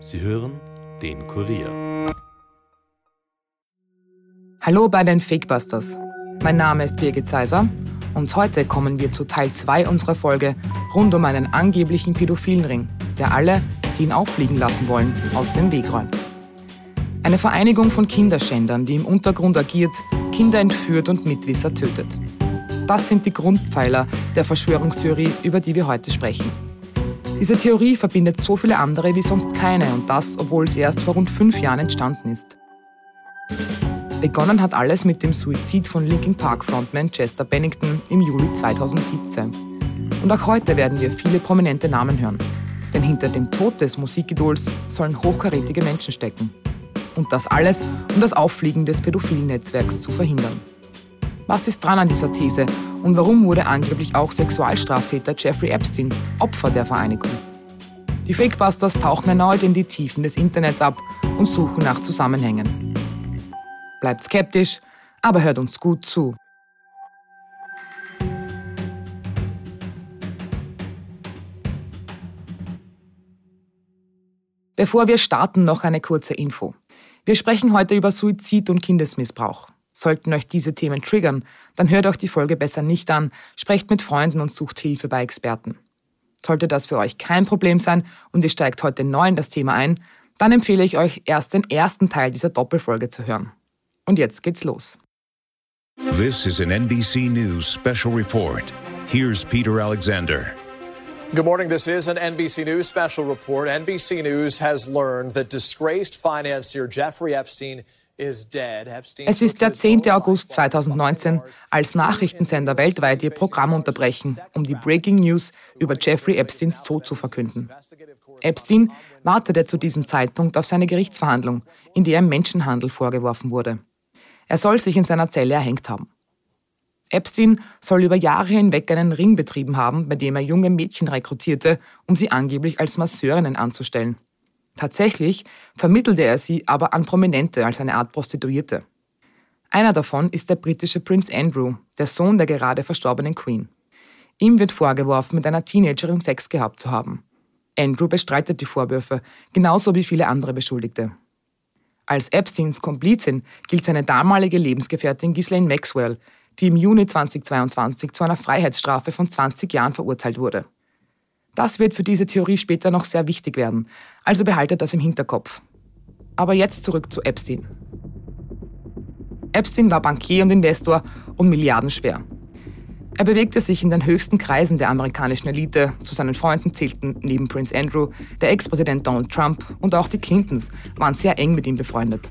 Sie hören den Kurier. Hallo bei den Fakebusters. Mein Name ist Birgit Seiser und heute kommen wir zu Teil 2 unserer Folge rund um einen angeblichen pädophilen Ring, der alle, die ihn auffliegen lassen wollen, aus dem Weg räumt. Eine Vereinigung von Kinderschändern, die im Untergrund agiert, Kinder entführt und Mitwisser tötet. Das sind die Grundpfeiler der Verschwörungstheorie, über die wir heute sprechen. Diese Theorie verbindet so viele andere wie sonst keine und das, obwohl sie erst vor rund fünf Jahren entstanden ist. Begonnen hat alles mit dem Suizid von Linkin Park Frontman Chester Bennington im Juli 2017. Und auch heute werden wir viele prominente Namen hören. Denn hinter dem Tod des Musikidols sollen hochkarätige Menschen stecken. Und das alles, um das Auffliegen des pädophilen Netzwerks zu verhindern. Was ist dran an dieser These und warum wurde angeblich auch Sexualstraftäter Jeffrey Epstein Opfer der Vereinigung? Die Fakebusters tauchen erneut in die Tiefen des Internets ab und suchen nach Zusammenhängen. Bleibt skeptisch, aber hört uns gut zu. Bevor wir starten, noch eine kurze Info. Wir sprechen heute über Suizid und Kindesmissbrauch. Sollten euch diese Themen triggern, dann hört euch die Folge besser nicht an, sprecht mit Freunden und sucht Hilfe bei Experten. Sollte das für euch kein Problem sein und ihr steigt heute neu in das Thema ein, dann empfehle ich euch erst den ersten Teil dieser Doppelfolge zu hören. Und jetzt geht's los. This is an NBC News special report. Here's Peter Alexander. Good morning. This is an NBC News special report. NBC News has learned that disgraced financier Jeffrey Epstein es ist der 10. August 2019, als Nachrichtensender weltweit ihr Programm unterbrechen, um die Breaking News über Jeffrey Epsteins Tod zu verkünden. Epstein wartete zu diesem Zeitpunkt auf seine Gerichtsverhandlung, in der ihm Menschenhandel vorgeworfen wurde. Er soll sich in seiner Zelle erhängt haben. Epstein soll über Jahre hinweg einen Ring betrieben haben, bei dem er junge Mädchen rekrutierte, um sie angeblich als Masseurinnen anzustellen. Tatsächlich vermittelte er sie aber an Prominente als eine Art Prostituierte. Einer davon ist der britische Prince Andrew, der Sohn der gerade verstorbenen Queen. Ihm wird vorgeworfen, mit einer Teenagerin Sex gehabt zu haben. Andrew bestreitet die Vorwürfe, genauso wie viele andere Beschuldigte. Als Epsteins Komplizin gilt seine damalige Lebensgefährtin Ghislaine Maxwell, die im Juni 2022 zu einer Freiheitsstrafe von 20 Jahren verurteilt wurde. Das wird für diese Theorie später noch sehr wichtig werden, also behaltet das im Hinterkopf. Aber jetzt zurück zu Epstein. Epstein war Bankier und Investor und milliardenschwer. Er bewegte sich in den höchsten Kreisen der amerikanischen Elite. Zu seinen Freunden zählten neben Prince Andrew der Ex-Präsident Donald Trump und auch die Clintons waren sehr eng mit ihm befreundet.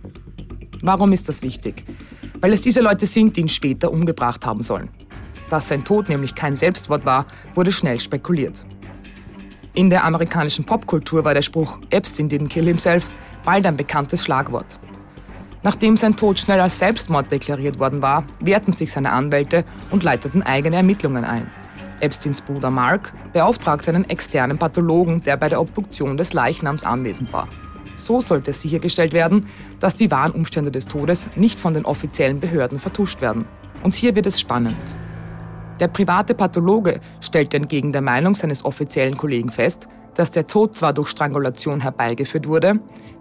Warum ist das wichtig? Weil es diese Leute sind, die ihn später umgebracht haben sollen. Dass sein Tod nämlich kein Selbstwort war, wurde schnell spekuliert. In der amerikanischen Popkultur war der Spruch Epstein didn't kill himself bald ein bekanntes Schlagwort. Nachdem sein Tod schnell als Selbstmord deklariert worden war, wehrten sich seine Anwälte und leiteten eigene Ermittlungen ein. Epsteins Bruder Mark beauftragte einen externen Pathologen, der bei der Obduktion des Leichnams anwesend war. So sollte sichergestellt werden, dass die wahren Umstände des Todes nicht von den offiziellen Behörden vertuscht werden. Und hier wird es spannend. Der private Pathologe stellte entgegen der Meinung seines offiziellen Kollegen fest, dass der Tod zwar durch Strangulation herbeigeführt wurde,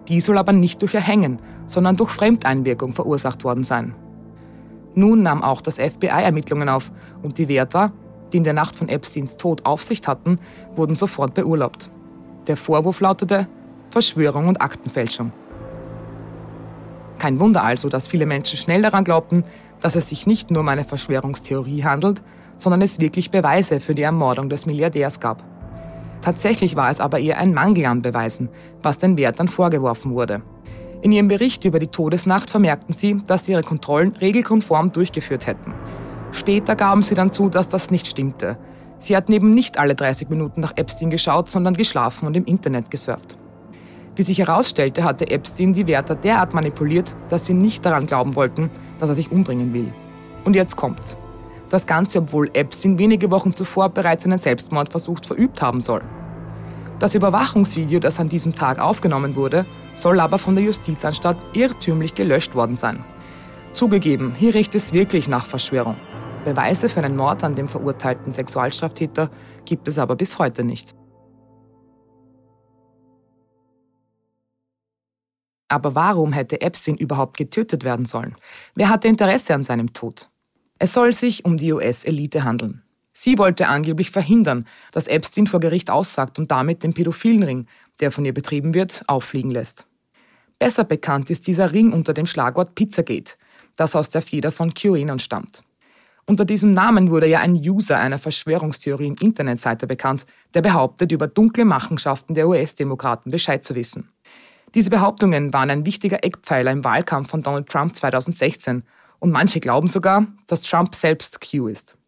die soll aber nicht durch Erhängen, sondern durch Fremdeinwirkung verursacht worden sein. Nun nahm auch das FBI Ermittlungen auf und die Wärter, die in der Nacht von Epsteins Tod Aufsicht hatten, wurden sofort beurlaubt. Der Vorwurf lautete Verschwörung und Aktenfälschung. Kein Wunder also, dass viele Menschen schnell daran glaubten, dass es sich nicht nur um eine Verschwörungstheorie handelt, sondern es wirklich Beweise für die Ermordung des Milliardärs gab. Tatsächlich war es aber eher ein Mangel an Beweisen, was den Wärtern vorgeworfen wurde. In ihrem Bericht über die Todesnacht vermerkten sie, dass sie ihre Kontrollen regelkonform durchgeführt hätten. Später gaben sie dann zu, dass das nicht stimmte. Sie hatten eben nicht alle 30 Minuten nach Epstein geschaut, sondern geschlafen und im Internet gesurft. Wie sich herausstellte, hatte Epstein die Wärter derart manipuliert, dass sie nicht daran glauben wollten, dass er sich umbringen will. Und jetzt kommt's. Das Ganze, obwohl Epstein wenige Wochen zuvor bereits einen Selbstmordversuch verübt haben soll. Das Überwachungsvideo, das an diesem Tag aufgenommen wurde, soll aber von der Justizanstalt irrtümlich gelöscht worden sein. Zugegeben, hier riecht es wirklich nach Verschwörung. Beweise für einen Mord an dem verurteilten Sexualstraftäter gibt es aber bis heute nicht. Aber warum hätte Epstein überhaupt getötet werden sollen? Wer hatte Interesse an seinem Tod? Es soll sich um die US-Elite handeln. Sie wollte angeblich verhindern, dass Epstein vor Gericht aussagt und damit den pädophilen Ring, der von ihr betrieben wird, auffliegen lässt. Besser bekannt ist dieser Ring unter dem Schlagwort Pizzagate, das aus der Feder von QAnon stammt. Unter diesem Namen wurde ja ein User einer Verschwörungstheorien-Internetseite bekannt, der behauptet, über dunkle Machenschaften der US-Demokraten Bescheid zu wissen. Diese Behauptungen waren ein wichtiger Eckpfeiler im Wahlkampf von Donald Trump 2016 und manche glauben sogar, dass Trump selbst Q ist.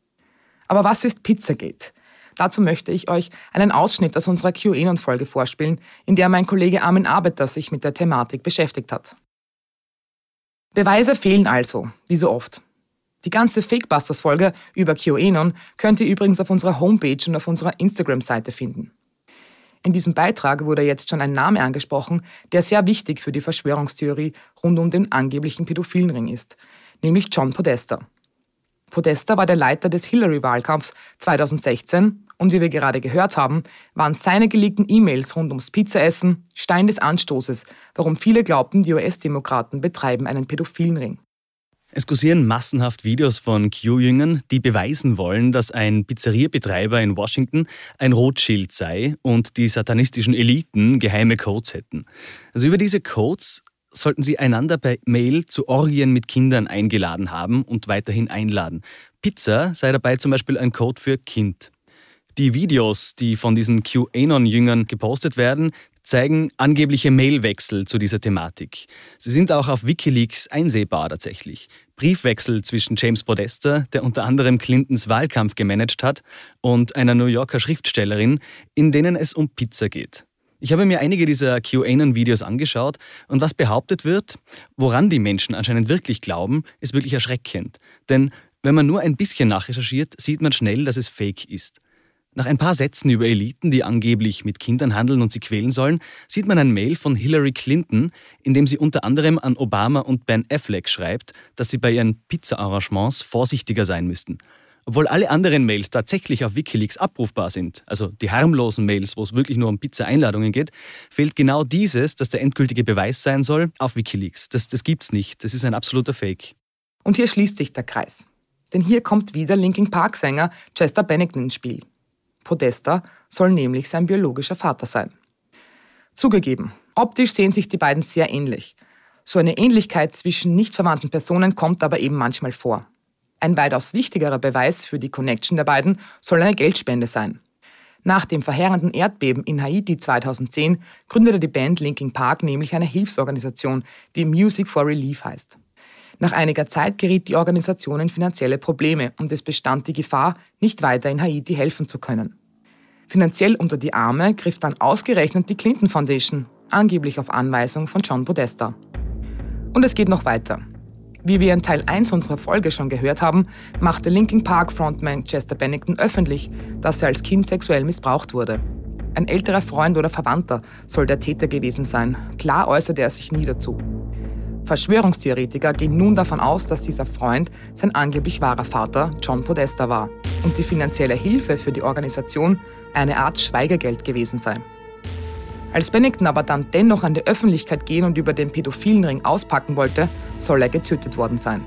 Aber was ist Pizzagate? Dazu möchte ich euch einen Ausschnitt aus unserer QAnon-Folge vorspielen, in der mein Kollege Armin Arbeiter sich mit der Thematik beschäftigt hat. Beweise fehlen also, wie so oft. Die ganze Fakebusters-Folge über QAnon könnt ihr übrigens auf unserer Homepage und auf unserer Instagram-Seite finden. In diesem Beitrag wurde jetzt schon ein Name angesprochen, der sehr wichtig für die Verschwörungstheorie rund um den angeblichen pädophilen Ring ist, nämlich John Podesta. Podesta war der Leiter des Hillary-Wahlkampfs 2016 und wie wir gerade gehört haben, waren seine geleakten E-Mails rund ums Pizzaessen Stein des Anstoßes, warum viele glaubten, die US-Demokraten betreiben einen pädophilen Ring. Es kursieren massenhaft Videos von Q-Jüngern, die beweisen wollen, dass ein Pizzeriebetreiber in Washington ein Rothschild sei und die satanistischen Eliten geheime Codes hätten. Also über diese Codes sollten sie einander per Mail zu Orgien mit Kindern eingeladen haben und weiterhin einladen. Pizza sei dabei zum Beispiel ein Code für Kind. Die Videos, die von diesen QAnon-Jüngern gepostet werden, zeigen angebliche Mailwechsel zu dieser Thematik. Sie sind auch auf Wikileaks einsehbar tatsächlich. Briefwechsel zwischen James Podesta, der unter anderem Clintons Wahlkampf gemanagt hat, und einer New Yorker Schriftstellerin, in denen es um Pizza geht. Ich habe mir einige dieser QAnon-Videos angeschaut und was behauptet wird, woran die Menschen anscheinend wirklich glauben, ist wirklich erschreckend. Denn wenn man nur ein bisschen nachrecherchiert, sieht man schnell, dass es fake ist. Nach ein paar Sätzen über Eliten, die angeblich mit Kindern handeln und sie quälen sollen, sieht man ein Mail von Hillary Clinton, in dem sie unter anderem an Obama und Ben Affleck schreibt, dass sie bei ihren Pizza-Arrangements vorsichtiger sein müssten. Obwohl alle anderen Mails tatsächlich auf Wikileaks abrufbar sind, also die harmlosen Mails, wo es wirklich nur um Pizza-Einladungen geht, fehlt genau dieses, das der endgültige Beweis sein soll, auf Wikileaks. Das, das gibt's nicht. Das ist ein absoluter Fake. Und hier schließt sich der Kreis. Denn hier kommt wieder Linkin Park-Sänger Chester Bennington ins Spiel. Podesta soll nämlich sein biologischer Vater sein. Zugegeben, optisch sehen sich die beiden sehr ähnlich. So eine Ähnlichkeit zwischen nicht verwandten Personen kommt aber eben manchmal vor. Ein weitaus wichtigerer Beweis für die Connection der beiden soll eine Geldspende sein. Nach dem verheerenden Erdbeben in Haiti 2010 gründete die Band Linkin Park nämlich eine Hilfsorganisation, die Music for Relief heißt. Nach einiger Zeit geriet die Organisation in finanzielle Probleme und es bestand die Gefahr, nicht weiter in Haiti helfen zu können. Finanziell unter die Arme griff dann ausgerechnet die Clinton Foundation, angeblich auf Anweisung von John Podesta. Und es geht noch weiter. Wie wir in Teil 1 unserer Folge schon gehört haben, machte Linkin Park Frontman Chester Bennington öffentlich, dass er als Kind sexuell missbraucht wurde. Ein älterer Freund oder Verwandter soll der Täter gewesen sein. Klar äußerte er sich nie dazu. Verschwörungstheoretiker gehen nun davon aus, dass dieser Freund sein angeblich wahrer Vater John Podesta war und die finanzielle Hilfe für die Organisation eine Art Schweigegeld gewesen sei. Als Bennington aber dann dennoch an die Öffentlichkeit gehen und über den pädophilen Ring auspacken wollte, soll er getötet worden sein.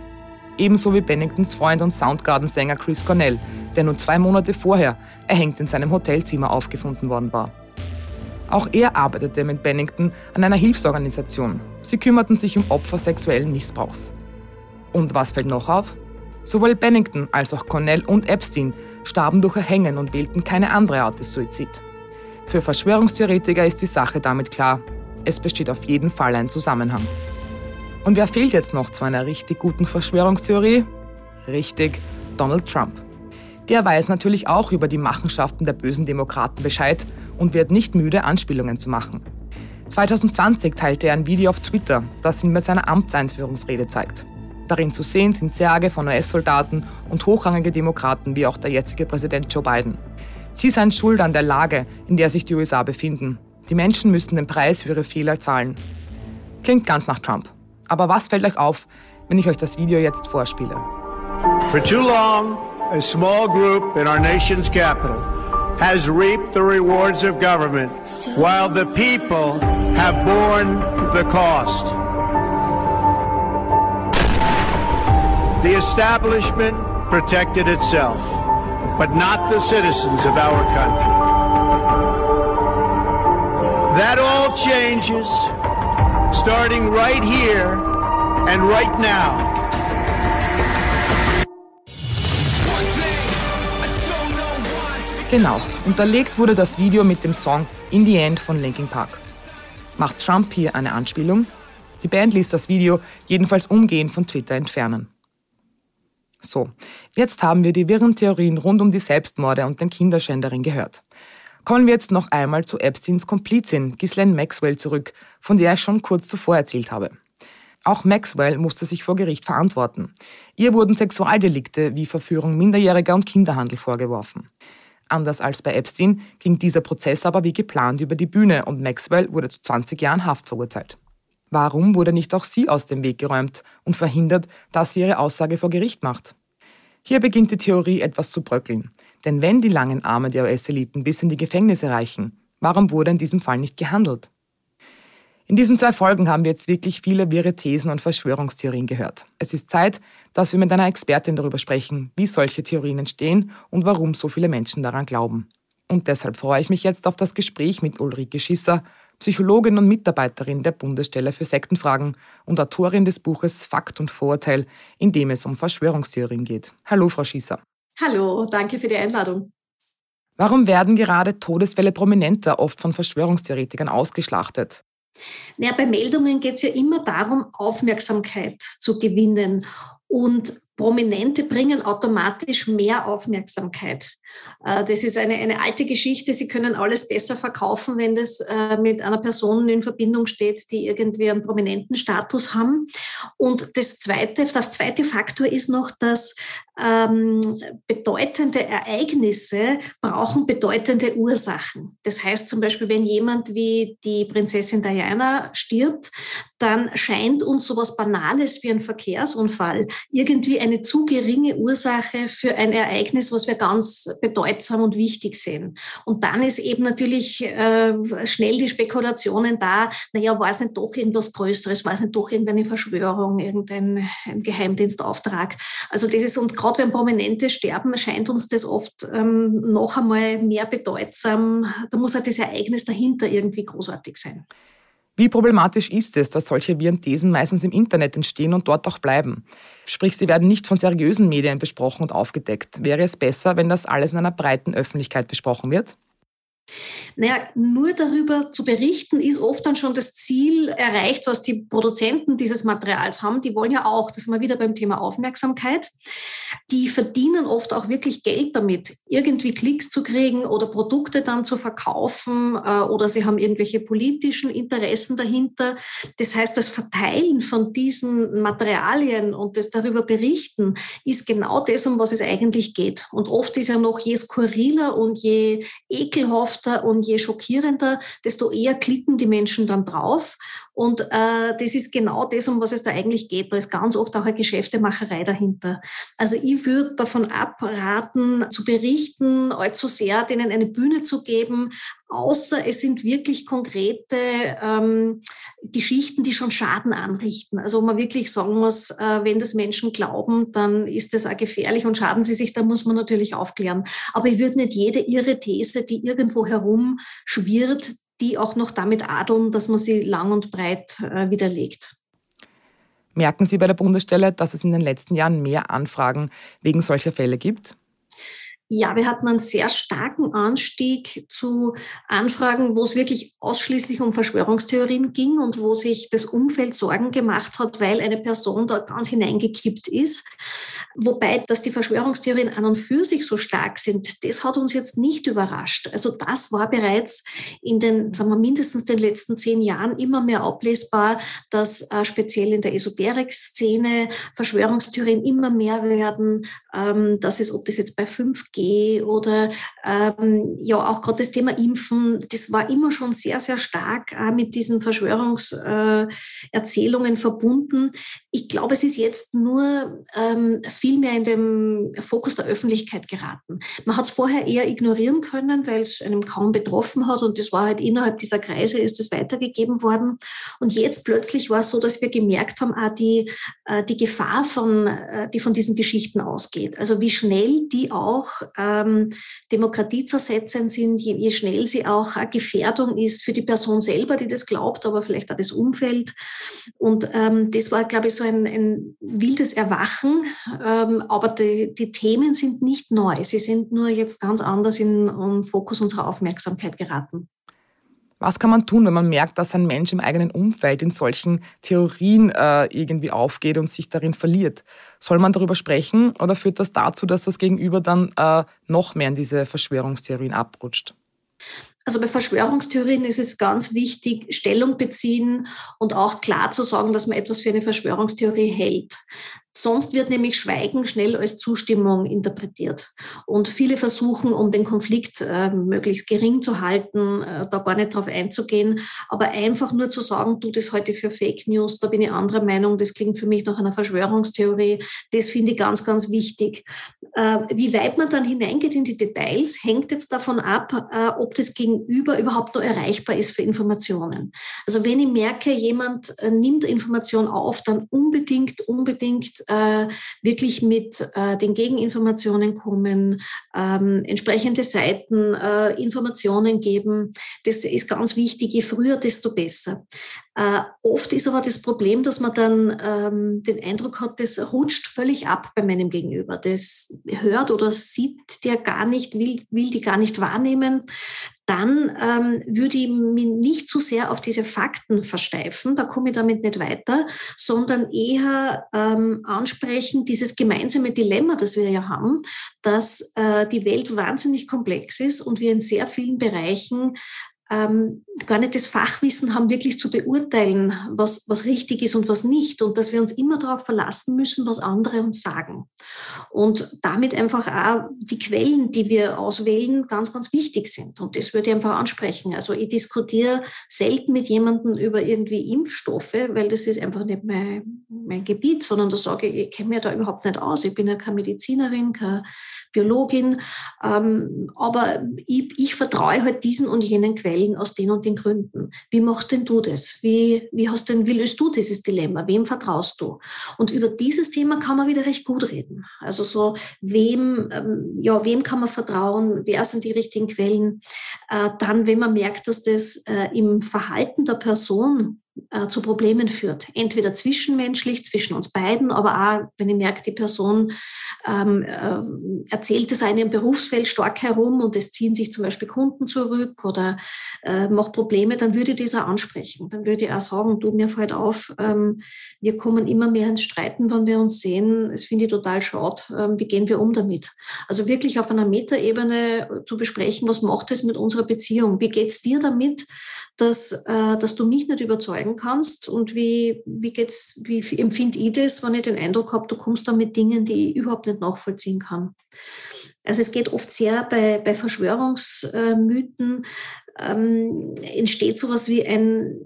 Ebenso wie Benningtons Freund und Soundgarden-Sänger Chris Cornell, der nur zwei Monate vorher erhängt in seinem Hotelzimmer aufgefunden worden war. Auch er arbeitete mit Bennington an einer Hilfsorganisation. Sie kümmerten sich um Opfer sexuellen Missbrauchs. Und was fällt noch auf? Sowohl Bennington als auch Cornell und Epstein starben durch Erhängen und wählten keine andere Art des Suizid. Für Verschwörungstheoretiker ist die Sache damit klar. Es besteht auf jeden Fall ein Zusammenhang. Und wer fehlt jetzt noch zu einer richtig guten Verschwörungstheorie? Richtig, Donald Trump. Der weiß natürlich auch über die Machenschaften der bösen Demokraten Bescheid und wird nicht müde, Anspielungen zu machen. 2020 teilte er ein Video auf Twitter, das ihn bei seiner Amtseinführungsrede zeigt. Darin zu sehen sind Särge von US-Soldaten und hochrangige Demokraten wie auch der jetzige Präsident Joe Biden. Sie seien schuld an der Lage, in der sich die USA befinden. Die Menschen müssten den Preis für ihre Fehler zahlen. Klingt ganz nach Trump. Aber was fällt euch auf, wenn ich euch das Video jetzt vorspiele? For too long, a small group in our nation's capital has reaped the rewards of government, while the people have borne the cost. The establishment protected itself, but not the citizens of our country. That all changes starting right here and right now. Genau, unterlegt wurde das Video mit dem Song In the End von Linkin Park. Macht Trump hier eine Anspielung? Die Band ließ das Video jedenfalls umgehend von Twitter entfernen. So, jetzt haben wir die wirren Theorien rund um die Selbstmorde und den Kinderschänderin gehört. Kommen wir jetzt noch einmal zu Epsteins Komplizin Ghislaine Maxwell zurück, von der ich schon kurz zuvor erzählt habe. Auch Maxwell musste sich vor Gericht verantworten. Ihr wurden Sexualdelikte wie Verführung Minderjähriger und Kinderhandel vorgeworfen. Anders als bei Epstein ging dieser Prozess aber wie geplant über die Bühne und Maxwell wurde zu 20 Jahren Haft verurteilt. Warum wurde nicht auch sie aus dem Weg geräumt und verhindert, dass sie ihre Aussage vor Gericht macht? Hier beginnt die Theorie etwas zu bröckeln. Denn wenn die langen Arme der US-Eliten bis in die Gefängnisse reichen, warum wurde in diesem Fall nicht gehandelt? In diesen zwei Folgen haben wir jetzt wirklich viele wirre Thesen und Verschwörungstheorien gehört. Es ist Zeit, dass wir mit einer Expertin darüber sprechen, wie solche Theorien entstehen und warum so viele Menschen daran glauben. Und deshalb freue ich mich jetzt auf das Gespräch mit Ulrike Schisser, Psychologin und Mitarbeiterin der Bundesstelle für Sektenfragen und Autorin des Buches Fakt und Vorurteil, in dem es um Verschwörungstheorien geht. Hallo, Frau Schisser. Hallo, danke für die Einladung. Warum werden gerade Todesfälle prominenter oft von Verschwörungstheoretikern ausgeschlachtet? Naja, bei Meldungen geht es ja immer darum, Aufmerksamkeit zu gewinnen. Und Prominente bringen automatisch mehr Aufmerksamkeit. Äh, das ist eine, eine alte Geschichte. Sie können alles besser verkaufen, wenn das äh, mit einer Person in Verbindung steht, die irgendwie einen prominenten Status haben. Und das zweite, der zweite Faktor ist noch, dass ähm, bedeutende Ereignisse brauchen bedeutende Ursachen. Das heißt zum Beispiel, wenn jemand wie die Prinzessin Diana stirbt, dann scheint uns sowas Banales wie ein Verkehrsunfall irgendwie eine zu geringe Ursache für ein Ereignis, was wir ganz bedeutsam und wichtig sehen. Und dann ist eben natürlich äh, schnell die Spekulationen da, naja, war es nicht doch irgendwas Größeres, war es nicht doch irgendeine Verschwörung, irgendein Geheimdienstauftrag. Also das ist, und gerade wenn Prominente sterben, scheint uns das oft ähm, noch einmal mehr bedeutsam. Da muss halt das Ereignis dahinter irgendwie großartig sein. Wie problematisch ist es, dass solche Virenthesen meistens im Internet entstehen und dort auch bleiben? Sprich, sie werden nicht von seriösen Medien besprochen und aufgedeckt. Wäre es besser, wenn das alles in einer breiten Öffentlichkeit besprochen wird? Naja, nur darüber zu berichten, ist oft dann schon das Ziel erreicht, was die Produzenten dieses Materials haben. Die wollen ja auch, das ist mal wieder beim Thema Aufmerksamkeit, die verdienen oft auch wirklich Geld damit, irgendwie Klicks zu kriegen oder Produkte dann zu verkaufen äh, oder sie haben irgendwelche politischen Interessen dahinter. Das heißt, das Verteilen von diesen Materialien und das darüber berichten ist genau das, um was es eigentlich geht. Und oft ist ja noch je skurriler und je ekelhafter und je schockierender, desto eher klicken die Menschen dann drauf. Und äh, das ist genau das, um was es da eigentlich geht. Da ist ganz oft auch eine Geschäftemacherei dahinter. Also ich würde davon abraten, zu berichten, allzu sehr denen eine Bühne zu geben, außer es sind wirklich konkrete ähm, Geschichten, die schon Schaden anrichten. Also wo man wirklich sagen muss, äh, wenn das Menschen glauben, dann ist das auch gefährlich und schaden sie sich, da muss man natürlich aufklären. Aber ich würde nicht jede ihre These, die irgendwo herum schwirrt, die auch noch damit adeln, dass man sie lang und breit äh, widerlegt. Merken Sie bei der Bundesstelle, dass es in den letzten Jahren mehr Anfragen wegen solcher Fälle gibt? Ja, wir hatten einen sehr starken Anstieg zu Anfragen, wo es wirklich ausschließlich um Verschwörungstheorien ging und wo sich das Umfeld Sorgen gemacht hat, weil eine Person da ganz hineingekippt ist. Wobei, dass die Verschwörungstheorien an und für sich so stark sind, das hat uns jetzt nicht überrascht. Also das war bereits in den, sagen wir mindestens den letzten zehn Jahren immer mehr ablesbar, dass äh, speziell in der Esoterik-Szene Verschwörungstheorien immer mehr werden. Ähm, das ist, ob das jetzt bei 5G oder ähm, ja auch gerade das Thema Impfen, das war immer schon sehr, sehr stark äh, mit diesen Verschwörungserzählungen äh, verbunden. Ich glaube, es ist jetzt nur ähm, viel mehr in den Fokus der Öffentlichkeit geraten. Man hat es vorher eher ignorieren können, weil es einem kaum betroffen hat und das war halt innerhalb dieser Kreise ist es weitergegeben worden. Und jetzt plötzlich war es so, dass wir gemerkt haben, ah, die, äh, die Gefahr von, äh, die von diesen Geschichten ausgeht. Also wie schnell die auch ähm, demokratiezersetzend sind, je, je schnell sie auch eine Gefährdung ist für die Person selber, die das glaubt, aber vielleicht auch das Umfeld. Und ähm, das war, glaube ich, so ein, ein wildes Erwachen. Ähm, aber die, die Themen sind nicht neu. Sie sind nur jetzt ganz anders in den Fokus unserer Aufmerksamkeit geraten. Was kann man tun, wenn man merkt, dass ein Mensch im eigenen Umfeld in solchen Theorien äh, irgendwie aufgeht und sich darin verliert? Soll man darüber sprechen oder führt das dazu, dass das Gegenüber dann äh, noch mehr in diese Verschwörungstheorien abrutscht? Also bei Verschwörungstheorien ist es ganz wichtig, Stellung beziehen und auch klar zu sagen, dass man etwas für eine Verschwörungstheorie hält. Sonst wird nämlich Schweigen schnell als Zustimmung interpretiert. Und viele versuchen, um den Konflikt äh, möglichst gering zu halten, äh, da gar nicht drauf einzugehen, aber einfach nur zu sagen, du, das heute für Fake News, da bin ich anderer Meinung, das klingt für mich nach einer Verschwörungstheorie, das finde ich ganz, ganz wichtig. Äh, wie weit man dann hineingeht in die Details, hängt jetzt davon ab, äh, ob das Gegenüber überhaupt noch erreichbar ist für Informationen. Also wenn ich merke, jemand äh, nimmt Information auf, dann unbedingt, unbedingt äh, wirklich mit äh, den Gegeninformationen kommen, ähm, entsprechende Seiten, äh, Informationen geben. Das ist ganz wichtig. Je früher, desto besser. Äh, oft ist aber das Problem, dass man dann ähm, den Eindruck hat, das rutscht völlig ab bei meinem Gegenüber. Das hört oder sieht der gar nicht, will, will die gar nicht wahrnehmen dann ähm, würde ich mich nicht zu sehr auf diese Fakten versteifen, da komme ich damit nicht weiter, sondern eher ähm, ansprechen, dieses gemeinsame Dilemma, das wir ja haben, dass äh, die Welt wahnsinnig komplex ist und wir in sehr vielen Bereichen ähm, gar nicht das Fachwissen haben, wirklich zu beurteilen, was, was richtig ist und was nicht. Und dass wir uns immer darauf verlassen müssen, was andere uns sagen. Und damit einfach auch die Quellen, die wir auswählen, ganz, ganz wichtig sind. Und das würde ich einfach ansprechen. Also ich diskutiere selten mit jemandem über irgendwie Impfstoffe, weil das ist einfach nicht mein, mein Gebiet, sondern da sage ich, ich kenne mich da überhaupt nicht aus. Ich bin ja keine Medizinerin, keine Biologin. Ähm, aber ich, ich vertraue halt diesen und jenen Quellen aus den und den Gründen. Wie machst denn du das? Wie, wie hast denn, wie löst du dieses Dilemma? Wem vertraust du? Und über dieses Thema kann man wieder recht gut reden. Also so, wem, ähm, ja, wem kann man vertrauen? Wer sind die richtigen Quellen? Äh, dann, wenn man merkt, dass das äh, im Verhalten der Person äh, zu Problemen führt. Entweder zwischenmenschlich, zwischen uns beiden, aber auch, wenn ich merke, die Person ähm, äh, erzählt es einem Berufsfeld stark herum und es ziehen sich zum Beispiel Kunden zurück oder äh, macht Probleme, dann würde ich das auch ansprechen. Dann würde ich auch sagen, du, mir fällt auf, ähm, wir kommen immer mehr ins Streiten, wenn wir uns sehen. Das finde ich total schade. Ähm, wie gehen wir um damit? Also wirklich auf einer Metaebene zu besprechen, was macht es mit unserer Beziehung? Wie geht es dir damit? dass, äh, dass du mich nicht überzeugen kannst und wie, wie, geht's, wie empfinde ich das, wenn ich den Eindruck habe, du kommst da mit Dingen, die ich überhaupt nicht nachvollziehen kann. Also es geht oft sehr bei, bei Verschwörungsmythen, ähm, entsteht sowas wie ein,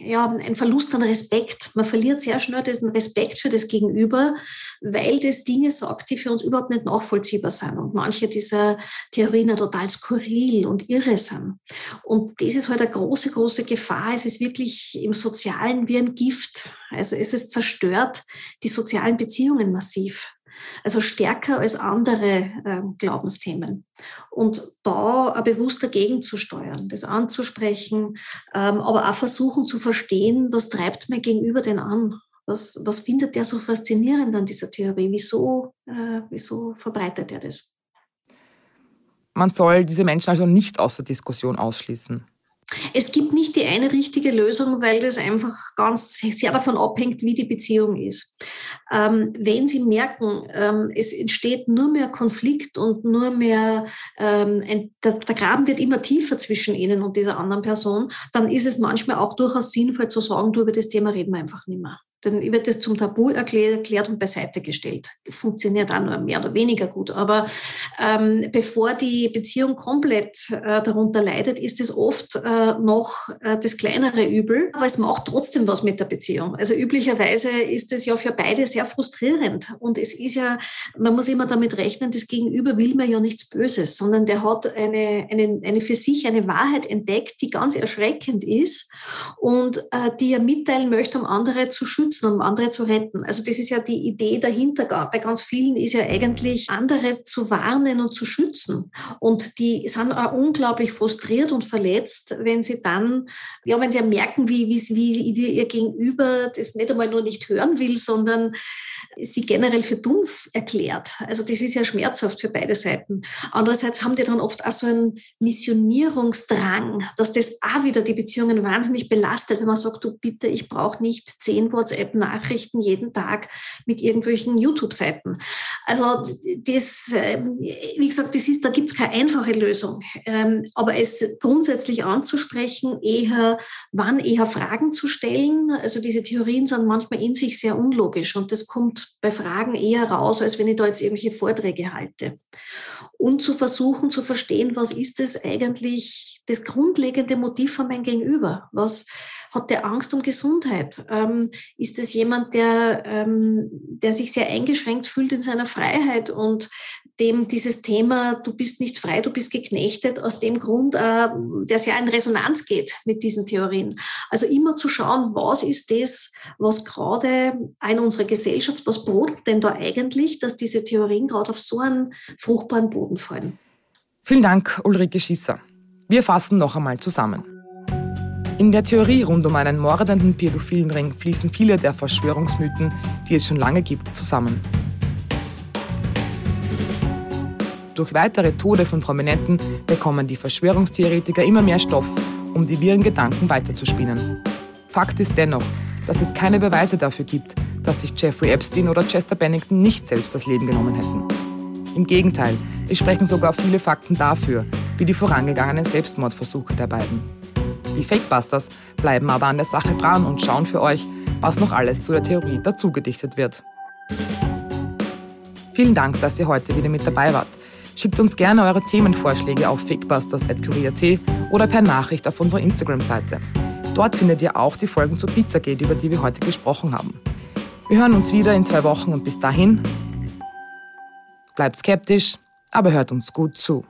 ja, ein Verlust an Respekt. Man verliert sehr schnell diesen Respekt für das Gegenüber, weil das Dinge sagt, die für uns überhaupt nicht nachvollziehbar sind. Und manche dieser Theorien total skurril und irre sind. Und das ist halt eine große, große Gefahr. Es ist wirklich im Sozialen wie ein Gift. Also es ist zerstört die sozialen Beziehungen massiv also stärker als andere äh, Glaubensthemen. Und da bewusst dagegen zu steuern, das anzusprechen, ähm, aber auch versuchen zu verstehen, was treibt mir gegenüber denn an? Was, was findet der so faszinierend an dieser Theorie? Wieso, äh, wieso verbreitet er das? Man soll diese Menschen also nicht aus der Diskussion ausschließen. Es gibt nicht die eine richtige Lösung, weil das einfach ganz sehr davon abhängt, wie die Beziehung ist. Ähm, wenn Sie merken, ähm, es entsteht nur mehr Konflikt und nur mehr, ähm, ein, der, der, Graben wird immer tiefer zwischen Ihnen und dieser anderen Person, dann ist es manchmal auch durchaus sinnvoll zu sagen, du, über das Thema reden wir einfach nicht mehr. Dann wird es zum Tabu erklärt und beiseite gestellt. Funktioniert auch nur mehr oder weniger gut. Aber ähm, bevor die Beziehung komplett äh, darunter leidet, ist es oft äh, noch äh, das kleinere Übel. Aber es macht trotzdem was mit der Beziehung. Also üblicherweise ist es ja für beide sehr frustrierend. Und es ist ja, man muss immer damit rechnen, das Gegenüber will mir ja nichts Böses, sondern der hat eine, eine, eine für sich eine Wahrheit entdeckt, die ganz erschreckend ist und äh, die er mitteilen möchte, um andere zu schützen schützen, um andere zu retten. Also das ist ja die Idee dahinter. Bei ganz vielen ist ja eigentlich, andere zu warnen und zu schützen. Und die sind auch unglaublich frustriert und verletzt, wenn sie dann, ja, wenn sie merken, wie, wie, wie ihr Gegenüber das nicht einmal nur nicht hören will, sondern sie generell für dumm erklärt. Also das ist ja schmerzhaft für beide Seiten. Andererseits haben die dann oft auch so einen Missionierungsdrang, dass das auch wieder die Beziehungen wahnsinnig belastet, wenn man sagt, du bitte, ich brauche nicht zehn WhatsApp-Nachrichten jeden Tag mit irgendwelchen YouTube-Seiten. Also das, wie gesagt, das ist, da gibt es keine einfache Lösung. Aber es grundsätzlich anzusprechen, eher, wann eher Fragen zu stellen. Also diese Theorien sind manchmal in sich sehr unlogisch und das kommt bei Fragen eher raus, als wenn ich da jetzt irgendwelche Vorträge halte. Und zu versuchen zu verstehen, was ist es eigentlich das grundlegende Motiv von meinem Gegenüber? Was, hat der Angst um Gesundheit? Ähm, ist es jemand, der, ähm, der sich sehr eingeschränkt fühlt in seiner Freiheit und dem dieses Thema, du bist nicht frei, du bist geknechtet, aus dem Grund, äh, der sehr in Resonanz geht mit diesen Theorien. Also immer zu schauen, was ist das, was gerade in unserer Gesellschaft, was brodelt denn da eigentlich, dass diese Theorien gerade auf so einen fruchtbaren Boden fallen. Vielen Dank, Ulrike Schisser. Wir fassen noch einmal zusammen. In der Theorie rund um einen mordenden pädophilen Ring fließen viele der Verschwörungsmythen, die es schon lange gibt, zusammen. Durch weitere Tode von Prominenten bekommen die Verschwörungstheoretiker immer mehr Stoff, um die wirren Gedanken weiterzuspinnen. Fakt ist dennoch, dass es keine Beweise dafür gibt, dass sich Jeffrey Epstein oder Chester Bennington nicht selbst das Leben genommen hätten. Im Gegenteil, es sprechen sogar viele Fakten dafür, wie die vorangegangenen Selbstmordversuche der beiden. Die Fakebusters bleiben aber an der Sache dran und schauen für euch, was noch alles zu der Theorie dazugedichtet wird. Vielen Dank, dass ihr heute wieder mit dabei wart. Schickt uns gerne eure Themenvorschläge auf fakebusters.kurier.at oder per Nachricht auf unserer Instagram-Seite. Dort findet ihr auch die Folgen zu Pizzagate, über die wir heute gesprochen haben. Wir hören uns wieder in zwei Wochen und bis dahin bleibt skeptisch, aber hört uns gut zu.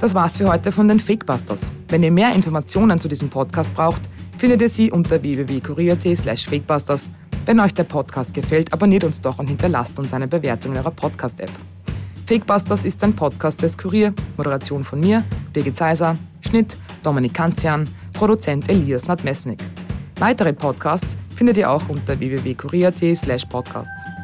Das war's für heute von den Fakebusters. Wenn ihr mehr Informationen zu diesem Podcast braucht, findet ihr sie unter www.kurier.at slash fakebusters. Wenn euch der Podcast gefällt, abonniert uns doch und hinterlasst uns eine Bewertung in eurer Podcast-App. Fakebusters ist ein Podcast des Kurier, Moderation von mir, Birgit Seiser, Schnitt Dominik Kanzian, Produzent Elias Nadmesnik. Weitere Podcasts findet ihr auch unter www.kurier.at slash podcasts.